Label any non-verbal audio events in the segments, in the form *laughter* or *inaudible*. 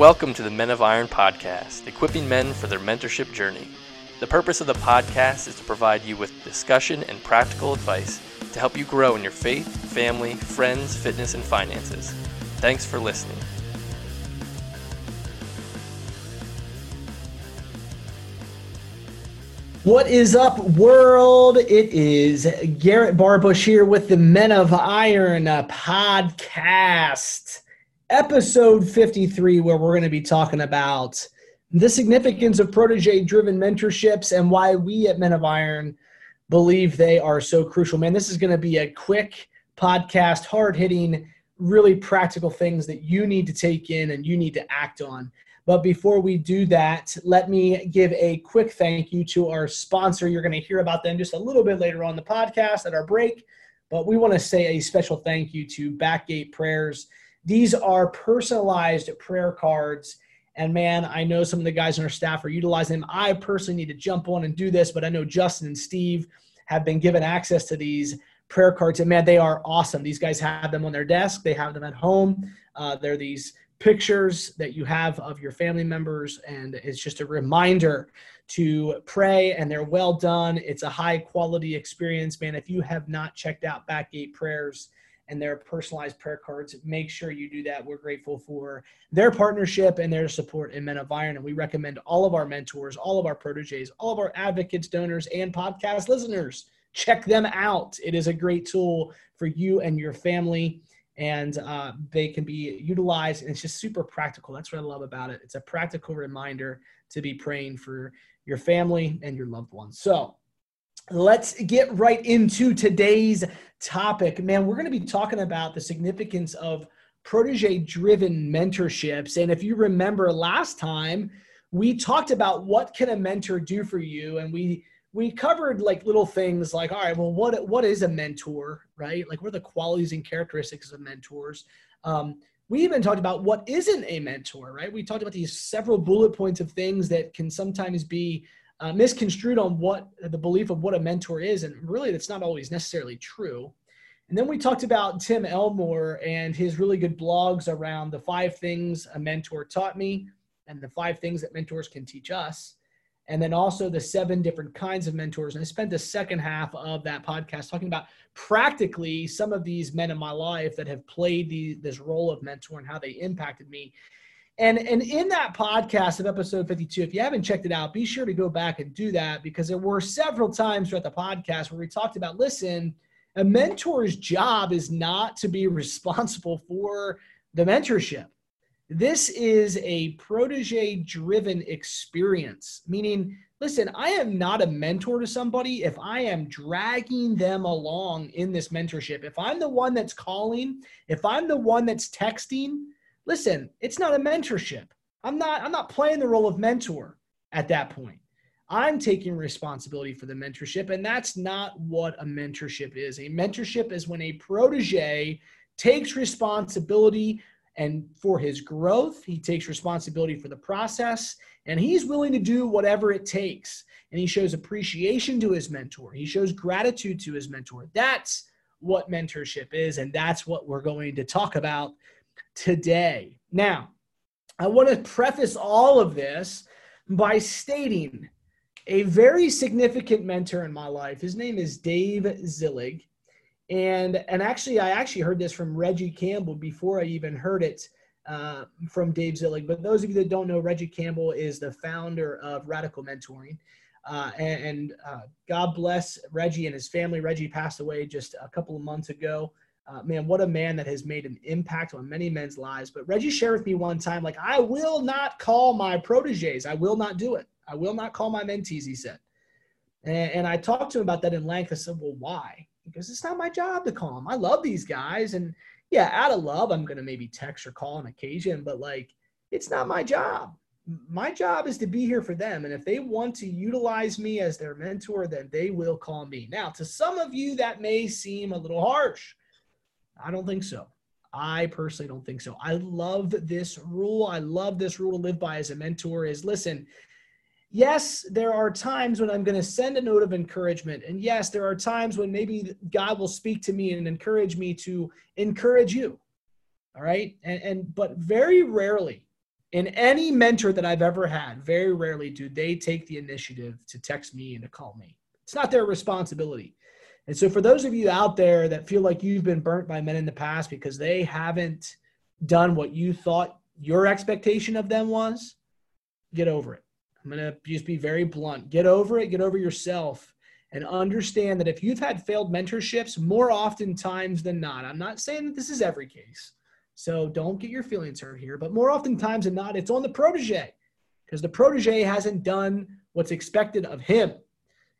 Welcome to the Men of Iron podcast, equipping men for their mentorship journey. The purpose of the podcast is to provide you with discussion and practical advice to help you grow in your faith, family, friends, fitness, and finances. Thanks for listening. What is up, world? It is Garrett Barbush here with the Men of Iron uh, podcast, episode 53, where we're going to be talking about the significance of protege driven mentorships and why we at Men of Iron believe they are so crucial. Man, this is going to be a quick podcast, hard hitting, really practical things that you need to take in and you need to act on. But before we do that, let me give a quick thank you to our sponsor. You're going to hear about them just a little bit later on the podcast at our break. But we want to say a special thank you to Backgate Prayers. These are personalized prayer cards. And man, I know some of the guys on our staff are utilizing them. I personally need to jump on and do this, but I know Justin and Steve have been given access to these prayer cards. And man, they are awesome. These guys have them on their desk, they have them at home. Uh, they're these pictures that you have of your family members and it's just a reminder to pray and they're well done it's a high quality experience man if you have not checked out backgate prayers and their personalized prayer cards. Make sure you do that. We're grateful for their partnership and their support in men of iron. And we recommend all of our mentors all of our proteges all of our advocates donors and podcast listeners. Check them out. It is a great tool for you and your family and uh, they can be utilized and it's just super practical. That's what i love about it. It's a practical reminder to be praying for your family and your loved ones. So let's get right into today's topic. Man we're going to be talking about the significance of protege driven mentorships. And if you remember last time we talked about what can a mentor do for you. And we we covered like little things like all right well what what is a mentor right? Like what are the qualities and characteristics of mentors? Um, we even talked about what isn't a mentor right? We talked about these several bullet points of things that can sometimes be uh, misconstrued on what the belief of what a mentor is and really that's not always necessarily true and then we talked about tim elmore and his really good blogs around the five things a mentor taught me and the five things that mentors can teach us and then also the seven different kinds of mentors. And I spent the second half of that podcast talking about practically some of these men in my life that have played the, this role of mentor and how they impacted me. And, and in that podcast of episode 52, if you haven't checked it out, be sure to go back and do that because there were several times throughout the podcast where we talked about listen, a mentor's job is not to be *laughs* responsible for the mentorship. This is a protege driven experience, meaning, listen, I am not a mentor to somebody if I am dragging them along in this mentorship. If I'm the one that's calling, if I'm the one that's texting, listen, it's not a mentorship. I'm not I'm not playing the role of mentor at that point. I'm taking responsibility for the mentorship and that's not what a mentorship is. A mentorship is when a protege takes responsibility and for his growth. He takes responsibility for the process and he's willing to do whatever it takes. And he shows appreciation to his mentor, he shows gratitude to his mentor. That's what mentorship is, and that's what we're going to talk about today. Now, I want to preface all of this by stating a very significant mentor in my life. His name is Dave Zillig. And and actually, I actually heard this from Reggie Campbell before I even heard it uh, from Dave Zillig. But those of you that don't know, Reggie Campbell is the founder of Radical Mentoring. Uh, and, and uh, God bless Reggie and his family. Reggie passed away just a couple of months ago. Uh, man, what a man that has made an impact on many men's lives. But Reggie shared with me one time, like, I will not call my proteges. I will not do it. I will not call my mentees, he said. And, and I talked to him about that in length. I said, well, why? because it's not my job to call them. I love these guys. And yeah, out of love, I'm going to maybe text or call on occasion, but like, it's not my job. My job is to be here for them. And if they want to utilize me as their mentor, then they will call me. Now, to some of you, that may seem a little harsh. I don't think so. I personally don't think so. I love this rule. I love this rule to live by as a mentor is listen, yes, there are times when I'm going to send a note of encouragement. And yes, there are times when maybe God will speak to me and encourage me to encourage you. All right. And, and but very rarely, in any mentor that I've ever had, very rarely do they take the initiative to text me and to call me. It's not their responsibility. And so, for those of you out there that feel like you've been burnt by men in the past because they haven't done what you thought your expectation of them was, get over it. I'm going to just be very blunt. Get over it, get over yourself, and understand that if you've had failed mentorships, more often times than not, I'm not saying that this is every case. So don't get your feelings hurt here, but more often times than not, it's on the protege because the protege hasn't done what's expected of him.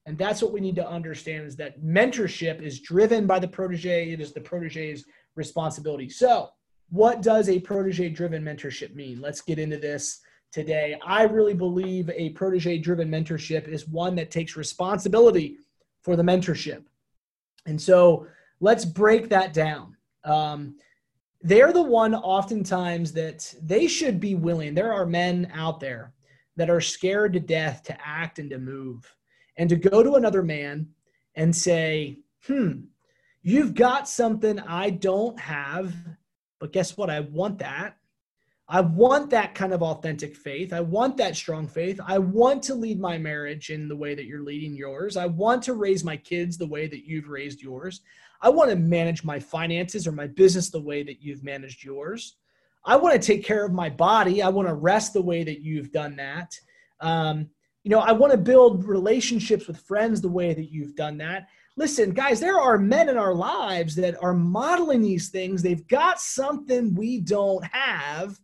And that's what we need to understand is that mentorship is driven by the protege. It is the protege's responsibility. So, what does a protege driven mentorship mean? Let's get into this today. I really believe a protege driven mentorship is one that takes responsibility for the mentorship. And so let's break that down. Um, they're the one oftentimes that they should be willing. There are men out there that are scared to death to act and to move and to go to another man and say, hmm, you've got something I don't have, but guess what? I want that. I want that kind of authentic faith. I want that strong faith. I want to lead my marriage in the way that you're leading yours. I want to raise my kids the way that you've raised yours. I want to manage my finances or my business the way that you've managed yours. I want to take care of my body. I want to rest the way that you've done that. Um, you know, I want to build relationships with friends the way that you've done that. Listen, guys, there are men in our lives that are modeling these things. They've got something we don't have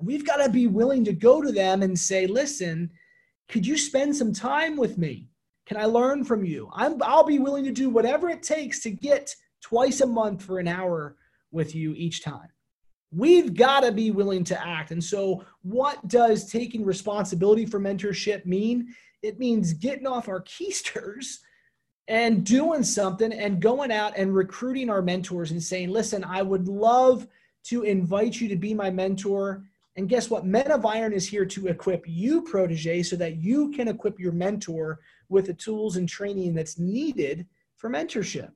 We've got to be willing to go to them and say, listen, could you spend some time with me? Can I learn from you? I'm, I'll be willing to do whatever it takes to get twice a month for an hour with you each time. We've got to be willing to act. And so, what does taking responsibility for mentorship mean? It means getting off our *laughs* keisters and doing something and going out and recruiting our mentors and saying, listen, I would love to invite you to be my mentor and guess what? Men of Iron is here to equip you, protege, so that you can equip your mentor with the tools and training that's needed for mentorship.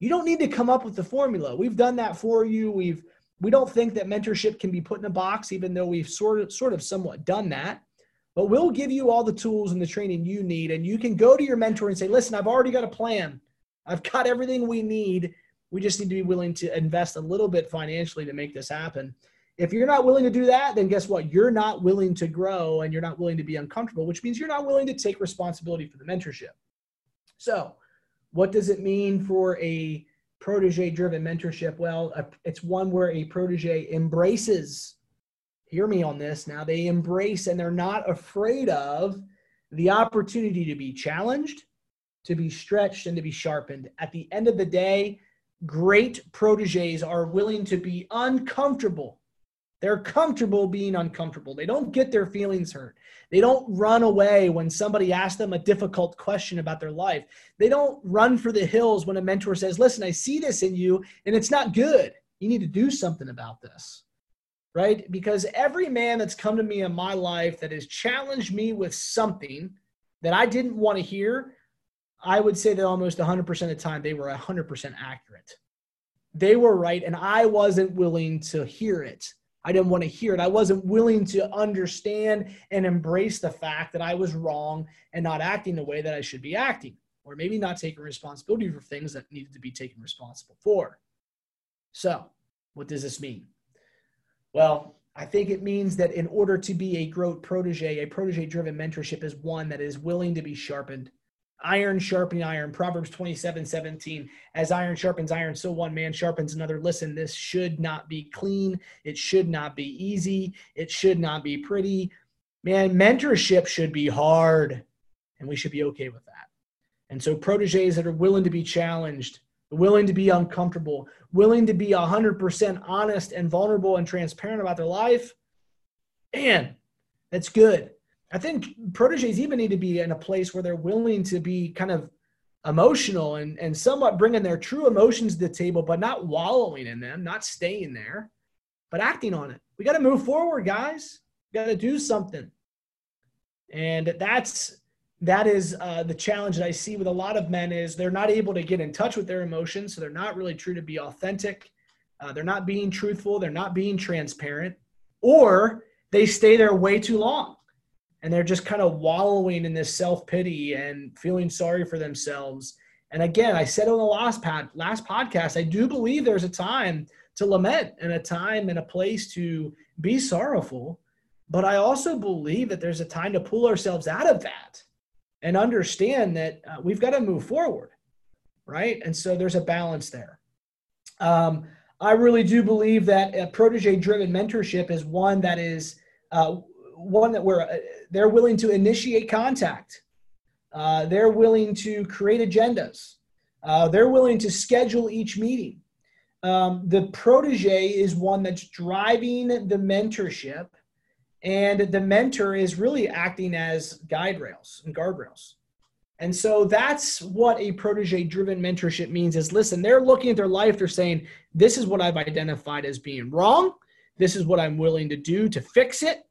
You don't need to come up with the formula. We've done that for you. We've we don't think that mentorship can be put in a box, even though we've sort of sort of somewhat done that. But we'll give you all the tools and the training you need, and you can go to your mentor and say, "Listen, I've already got a plan. I've got everything we need. We just need to be willing to invest a little bit financially to make this happen." If you're not willing to do that, then guess what? You're not willing to grow and you're not willing to be uncomfortable, which means you're not willing to take responsibility for the mentorship. So, what does it mean for a protege driven mentorship? Well, it's one where a protege embraces, hear me on this now, they embrace and they're not afraid of the opportunity to be challenged, to be stretched, and to be sharpened. At the end of the day, great proteges are willing to be uncomfortable they're comfortable being uncomfortable. They don't get their feelings hurt. They don't run away when somebody asks them a difficult question about their life. They don't run for the hills when a mentor says, Listen, I see this in you and it's not good. You need to do something about this. Right? Because every man that's come to me in my life that has challenged me with something that I didn't want to hear, I would say that almost 100% of the time they were 100% accurate. They were right, and I wasn't willing to hear it I didn't want to hear it. I wasn't willing to understand and embrace the fact that I was wrong and not acting the way that I should be acting, or maybe not taking responsibility for things that needed to be taken responsible for. So, what does this mean? Well, I think it means that in order to be a growth protege, a protege driven mentorship is one that is willing to be sharpened iron sharpening iron. Proverbs 27 17 as iron sharpens iron so one man sharpens another. Listen this should not be clean. It should not be easy. It should not be pretty. Man mentorship should be hard and we should be okay with that. And so proteges that are willing to be challenged willing to be uncomfortable willing to be 100% honest and vulnerable and transparent about their life man that's good I think proteges even need to be in a place where they're willing to be kind of emotional and, and somewhat bringing their true emotions to the table, but not wallowing in them, not staying there, but acting on it. We got to move forward, guys. We got to do something. And that's that is uh, the challenge that I see with a lot of men is they're not able to get in touch with their emotions, so they're not really true to be authentic. Uh, they're not being truthful. They're not being transparent, or they stay there way too long and they're just kind of wallowing in this self-pity and feeling sorry for themselves. And again i said on the last pod, last podcast i do believe there's a time to lament and a time and a place to be sorrowful but i also believe that there's a time to pull ourselves out of that and understand that uh, we've got to move forward right? And so there's a balance there. Um, I really do believe that a protege driven mentorship is one that is uh, one that we're uh, they're willing to initiate contact. Uh, they're willing to create agendas. Uh, they're willing to schedule each meeting. Um, the protege is one that's driving the mentorship, and the mentor is really acting as guide rails and guardrails. And so that's what a protege driven mentorship means is listen, they're looking at their life, they're saying, this is what I've identified as being wrong. This is what I'm willing to do to fix it.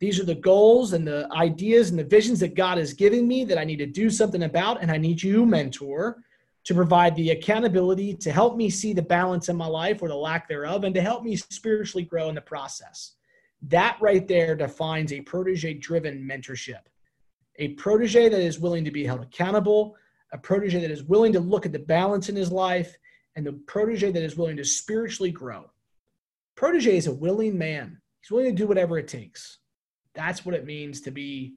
These are the goals and the ideas and the visions that God is giving me that I need to do something about. And I need you, mentor, to provide the accountability to help me see the balance in my life or the lack thereof and to help me spiritually grow in the process. That right there defines a protege driven mentorship a protege that is willing to be held accountable, a protege that is willing to look at the balance in his life, and the protege that is willing to spiritually grow. Protege is a willing man. He's willing to do whatever it takes. That's what it means to be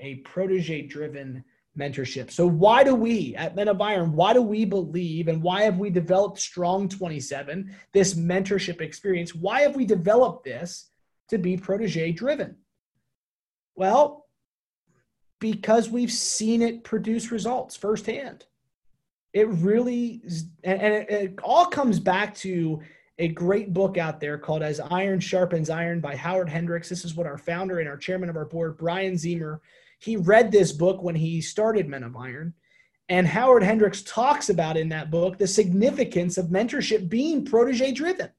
a protege driven mentorship. So, why do we at Men of Iron, why do we believe and why have we developed Strong 27, this mentorship experience? Why have we developed this to be protege driven? Well, because we've seen it produce results firsthand. It really, and, it, all comes back to a great book out there called As Iron Sharpens Iron by Howard Hendricks. This is what our founder and our chairman of our board, Brian Zemer, he read this book when he started Men of Iron. And Howard Hendricks talks about in that book the significance of mentorship being protege driven.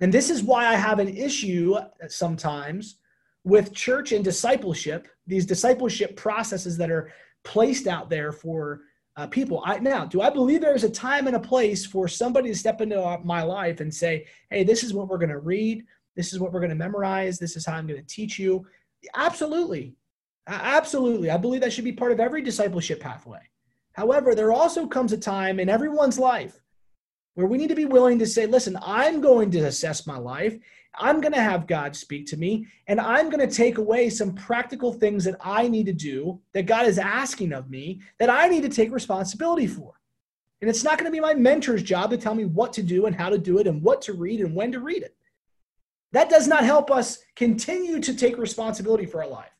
And this is why I have an issue sometimes with church and discipleship, these discipleship processes that are placed out there for uh, people. I, now, do I believe there's a time and a place for somebody to step into my life and say, hey, this is what we're going to read. This is what we're going to memorize. This is how I'm going to teach you. Absolutely. Absolutely. I believe that should be part of every discipleship pathway. However, there also comes a time in everyone's life where we need to be willing to say, listen, I'm going to assess my life I'm going to have God speak to me, and I'm going to take away some practical things that I need to do that God is asking of me that I need to take responsibility for. And it's not going to be my mentor's job to tell me what to do and how to do it and what to read and when to read it. That does not help us continue to take responsibility for our life.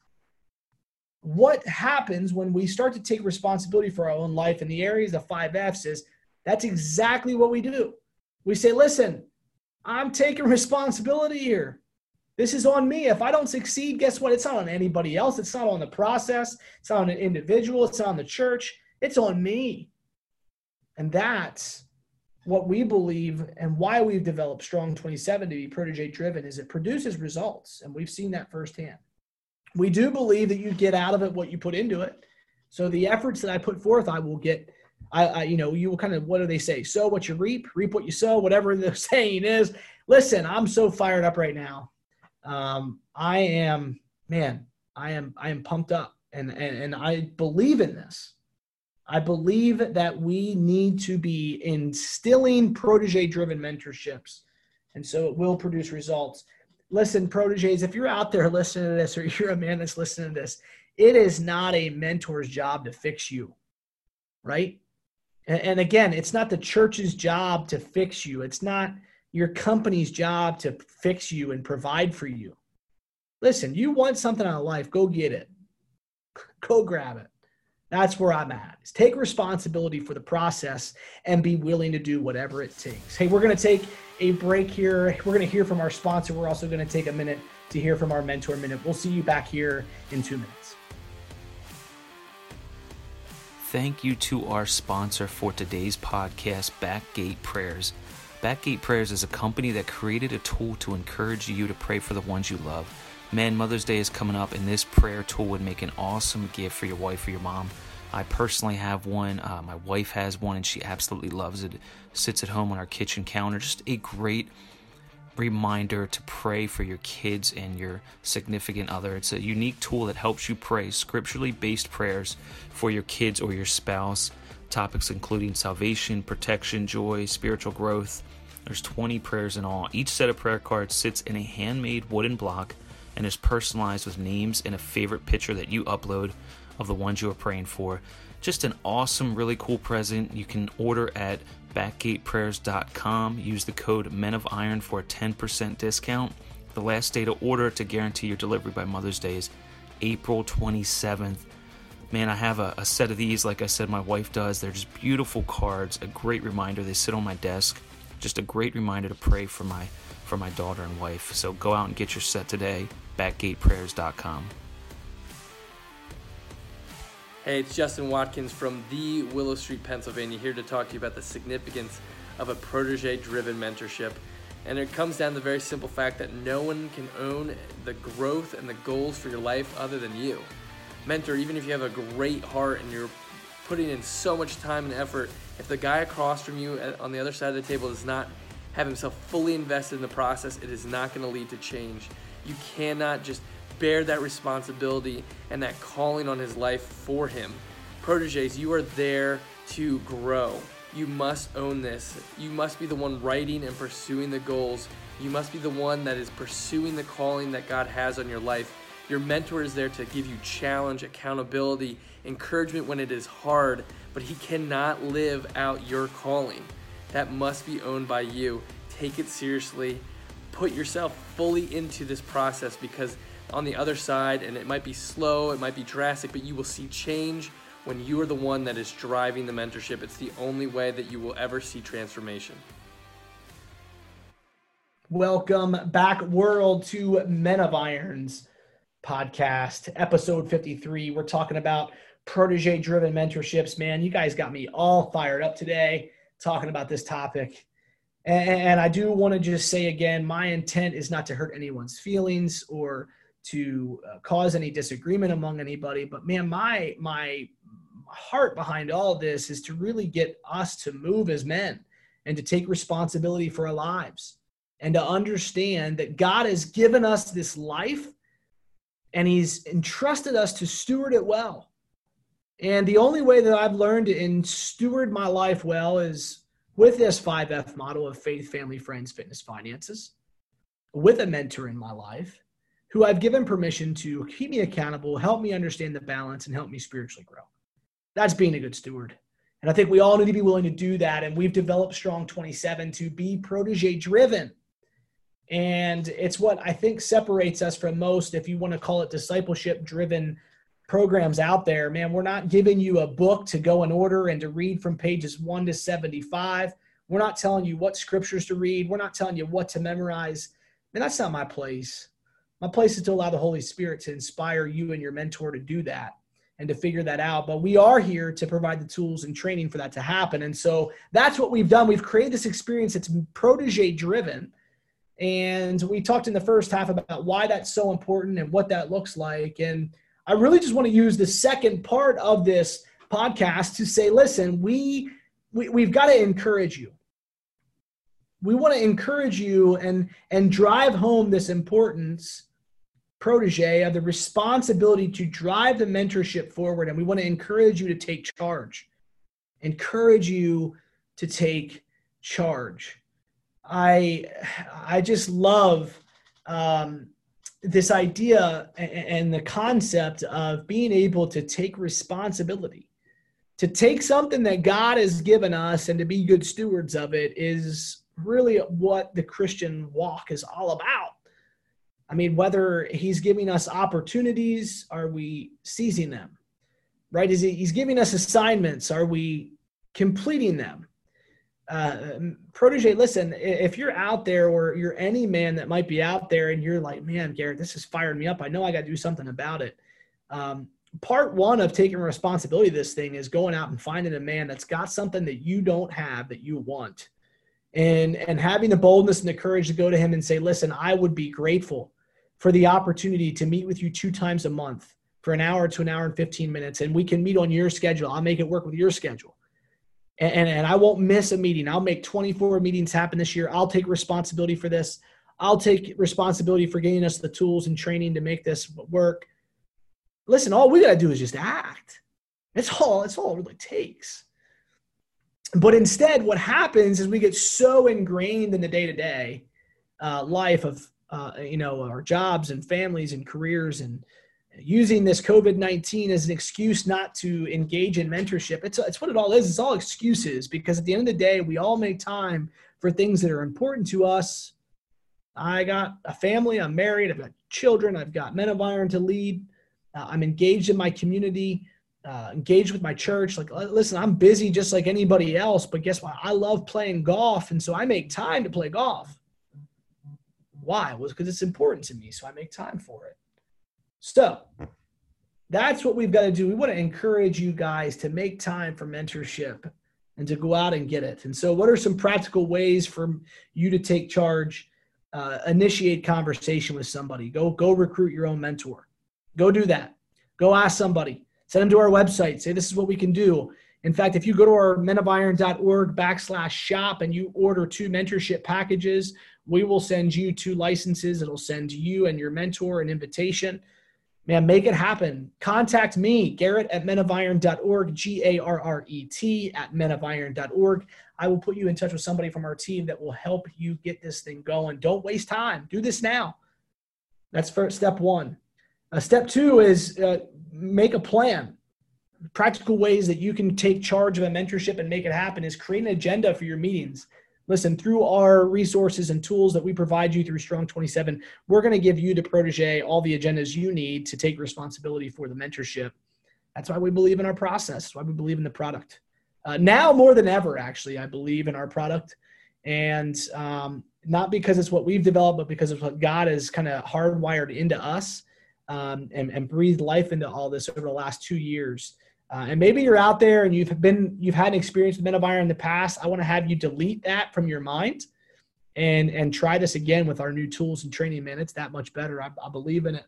What happens when we start to take responsibility for our own life in the areas of five F's is that's exactly what we do. We say, listen, I'm taking *laughs* responsibility here. This is on me. If I don't succeed, guess what? It's not on anybody else. It's not on the process. It's not on an individual. It's not on the church. It's on me. And that's what we believe and why we've developed Strong 27 to be protege driven is it produces results. And we've seen that firsthand. We do believe that you get out of it what you put into it. So the efforts that I put forth, I will get I, I, you know, you will kind of, what do they say? Sow what you reap, reap what you sow, whatever the *laughs* saying is. Listen, I'm so fired up right now. Um, I am, man, I am, I am pumped up and, and, and I believe in this. I believe that we need to be instilling protege driven mentorships. And so it will produce results. Listen, proteges, if you're out there listening to this or *laughs* you're a man that's listening to this, it is not a mentor's job to fix you, right? And, again, it's not the church's job to fix you. It's not your company's job to fix you and provide for you. Listen, you want something out of life, go get it. *laughs* Go grab it. That's where I'm at. Is take responsibility for the process and be willing to do whatever it takes. Hey, we're going to take a break here. We're going to hear from our sponsor. We're also going to take a minute to hear from our mentor minute. We'll see you back here in 2 minutes thank you to our sponsor for today's podcast, Backgate Prayers. Backgate Prayers is a company that created a tool to encourage you to pray for the ones you love. Man, Mother's Day is coming up, and this prayer tool would make an awesome gift for your wife or your mom. I personally have one. Uh, my wife has one, and she absolutely loves it. it. Sits at home on our kitchen counter. Just a great reminder to pray for your kids and your significant other. It's a unique tool that helps you pray scripturally based prayers for your kids or your spouse. Topics including salvation, protection, joy, spiritual growth. There's 20 prayers in all. Each set of prayer cards sits in a handmade wooden block and is personalized with names and a favorite picture that you upload of the ones you are praying for. Just an awesome, really cool present. You can order at backgateprayers.com. Use the code Men of Iron for a 10% discount. The last day to order to guarantee your delivery by Mother's Day is April 27th. Man, I have a, a set of these, like I said, my wife does. They're just beautiful cards, a great reminder. They sit on my desk. Just a great reminder to pray for my for my daughter and wife. So go out and get your set today, backgateprayers.com. Hey, it's Justin Watkins from the Willow Street, Pennsylvania, here to talk to you about the significance of a protege driven mentorship. And it comes down to the very simple fact that no one can own the growth and the goals for your life other than you. Mentor, even if you have a great heart and you're putting in so much time and effort, if the guy across from you uh, on the other side of the table does not have himself fully invested in the process, it is not going to lead to change. You cannot just bear that responsibility and that calling on his life for him. Proteges, you are there to grow. You must own this. You must be the one writing and pursuing the goals. You must be the one that is pursuing the calling that God has on your life. Your mentor is there to give you challenge, accountability, encouragement when it is hard, but he cannot live out your calling. That must be owned by you. Take it seriously. Put yourself fully into this process because on the other side, and it might be slow, it might be drastic, but you will see change when you are the one that is driving the mentorship. It's the only way that you will ever see transformation. Welcome back, world, to Men of Irons podcast, episode 53. We're talking about protege driven mentorships. Man, you guys got me all fired up today talking about this topic. And I do want to just say again, my intent is not to hurt anyone's feelings or to uh, cause any disagreement among anybody but man my my heart behind all this is to really get us to move as men and to take responsibility for our lives and to understand that God has given us this life and he's entrusted us to steward it well. And the only way that I've learned to steward my life well is with this 5F model of faith, family, friends, fitness, finances, with a mentor in my life, who I've given permission to keep me accountable, help me understand the balance, and help me spiritually grow. That's being a good steward. And I think we all need to be willing to do that. And we've developed Strong 27 to be protege driven. And it's what I think separates us from most, if you want to call it discipleship driven programs out there. Man, we're not giving you a book to go in order and to read from pages 1 to 75. We're not telling you what scriptures to read. We're not telling you what to memorize. Man, that's not my place. My place is to allow the Holy Spirit to inspire you and your mentor to do that and to figure that out. But we are here to provide the tools and training for that to happen. And so that's what we've done. We've created this experience that's protege driven. And we talked in the first half about why that's so important and what that looks like. And I really just want to use the second part of this podcast to say, listen, we, we we've got to encourage you. We want to encourage you and and drive home this importance protege of the responsibility to drive the mentorship forward. And we want to encourage you to take charge, encourage you to take charge. I, I just love um, this idea and the concept of being able to take responsibility to take something that God has given us and to be good stewards of it is really what the Christian walk is all about. I mean, whether he's giving us opportunities, are we seizing them? Right? Is he, he's giving us assignments, are we completing them? Uh, protege, listen, if you're out there or you're any man that might be out there and you're like, man, Garrett, this is firing me up. I know I got to do something about it. Um, part one of taking responsibility of this thing is going out and finding a man that's got something that you don't have that you want and and having the boldness and the courage to go to him and say listen i would be grateful for the opportunity to meet with you two times a month for an hour to an hour and 15 minutes and we can meet on your schedule i'll make it work with your schedule and, and, and i won't miss a meeting i'll make 24 meetings happen this year i'll take responsibility for this I'll take responsibility for getting us the tools and training to make this work. Listen, all we got to do is just act. That's all, that's all it really takes. But instead, what happens is we get so ingrained in the day to day life of, uh, you know, our jobs and families and careers and using this COVID 19 as an excuse not to engage in mentorship. It's, it's what it all is. It's all excuses because at the end of the day, we all make time for things that are important to us. I got a family, I'm married, I've got children, I've got men of iron to lead, uh, I'm engaged in my community. Uh, with my church. Like, listen, I'm busy just like anybody else, but guess what? I love playing golf, and so I make time to play golf. Why? Was because it's important to me, so I make time for it. So that's what we've got to do. We want to encourage you guys to make time for mentorship and to go out and get it. And so, what are some practical ways for you to take charge? Uh, initiate conversation with somebody. Go go recruit your own mentor. Go do that. Go ask somebody. Send them to our website. Say this is what we can do. In fact, if you go to our menofiron.org backslash shop and you order two mentorship packages, we will send you two licenses. It'll send you and your mentor an invitation man, make it happen. Contact me, Garrett at menofiron.org, G A R R E T at menofiron.org. I will put you in touch with somebody from our team that will help you get this thing going. Don't waste time. Do this now. That's first step one. Uh, step two is uh, make a plan. Practical ways that you can take charge of a mentorship and make it happen is create an agenda for your meetings listen, through our resources and tools that we provide you through Strong 27, we're going to give you, the protege, all the agendas you need to take responsibility for the mentorship. That's why we believe in our process, why we believe in the product. Uh, now more than ever, actually, I believe in our product. And um, not because it's what we've developed, but because it's what God has kind of hardwired into us um, and, and breathed life into all this over the last two years. Uh, and maybe you're out there and you've been you've had an experience with iron in the past. I want to have you delete that from your mind and and try this again with our new tools and training. Man, it's that much better. I, I believe in it.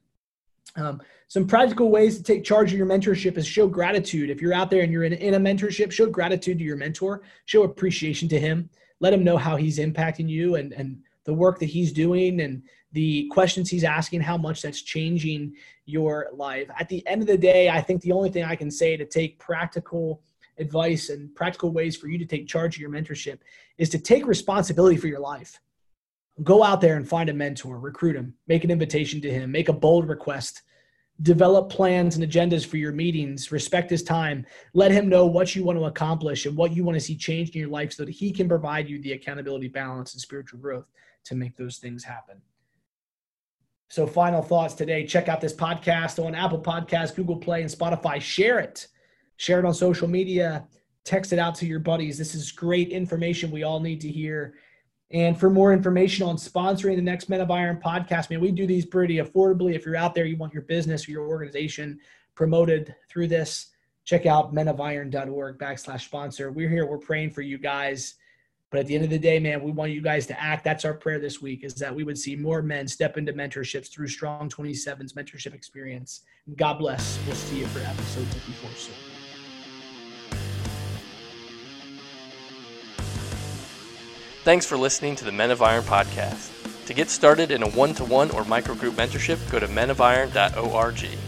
Um, some practical ways to take charge of your mentorship is show gratitude. If you're out there and you're in, in a mentorship, show gratitude to your mentor. Show appreciation to him. Let him know how he's impacting you and and the work that he's doing and the questions he's asking, how much that's changing your life. At the end of the day, I think the only thing I can say to take practical advice and practical ways for you to take charge of your mentorship is to take responsibility for your life. Go out there and find a mentor, recruit him, make an invitation to him, make a bold request, develop plans and agendas for your meetings, respect his time, let him know what you want to accomplish and what you want to see changed in your life so that he can provide you the accountability, balance, and spiritual growth to make those things happen. So, final thoughts today check out this podcast on Apple Podcasts, Google Play, and Spotify. Share it. Share it on social media. Text it out to your buddies. This is great information we all need to hear. And for more information on sponsoring the next Men of Iron podcast, man, we do these pretty affordably. If you're out there, you want your business or your organization promoted through this, check out menofiron.org backslash sponsor. We're here. We're praying for you guys. But at the end of the day, man, we want you guys to act. That's our prayer this week is that we would see more men step into mentorships through Strong 27's mentorship experience. God bless. We'll see you for episode 54 soon. Thanks for listening to the Men of Iron podcast. To get started in a one to one or microgroup mentorship, go to menofiron.org.